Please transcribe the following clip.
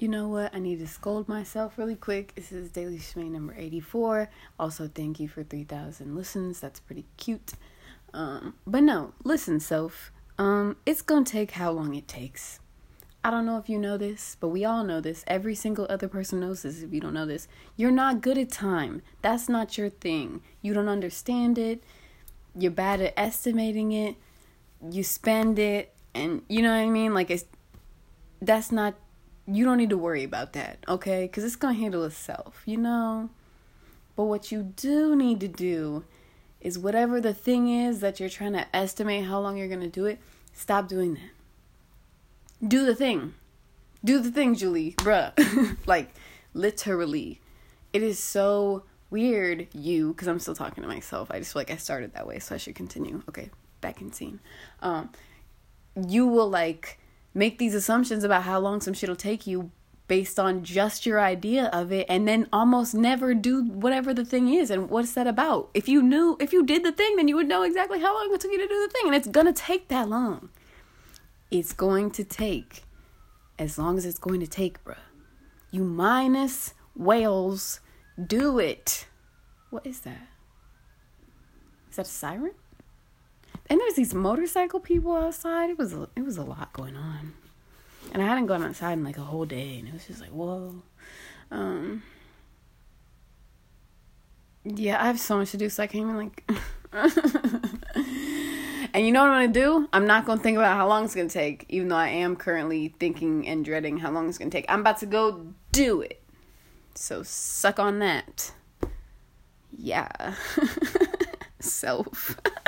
You know what? I need to scold myself really quick. This is Daily Shmay number 84. Also, thank you for 3,000 listens. That's pretty cute. Um, but no, listen, self. Um, it's gonna take how long it takes. I don't know if you know this, but we all know this. Every single other person knows this if you don't know this. You're not good at time. That's not your thing. You don't understand it. You're bad at estimating it. You spend it and you know what I mean? Like it's that's not you don't need to worry about that, okay? Because it's going to handle itself, you know? But what you do need to do is whatever the thing is that you're trying to estimate how long you're going to do it, stop doing that. Do the thing. Do the thing, Julie. Bruh. like, literally. It is so weird, you, because I'm still talking to myself. I just feel like I started that way, so I should continue. Okay, back in scene. Um, you will, like, make these assumptions about how long some shit'll take you based on just your idea of it and then almost never do whatever the thing is and what's that about? If you knew if you did the thing then you would know exactly how long it took you to do the thing and it's gonna take that long. It's going to take as long as it's going to take bruh. You minus whales do it. What is that? Is that a siren and there's these motorcycle people outside. It was it was a lot going on, and I hadn't gone outside in like a whole day, and it was just like whoa. Um, yeah, I have so much to do, so I can't even like. and you know what I'm gonna do? I'm not gonna think about how long it's gonna take, even though I am currently thinking and dreading how long it's gonna take. I'm about to go do it. So suck on that. Yeah. Self.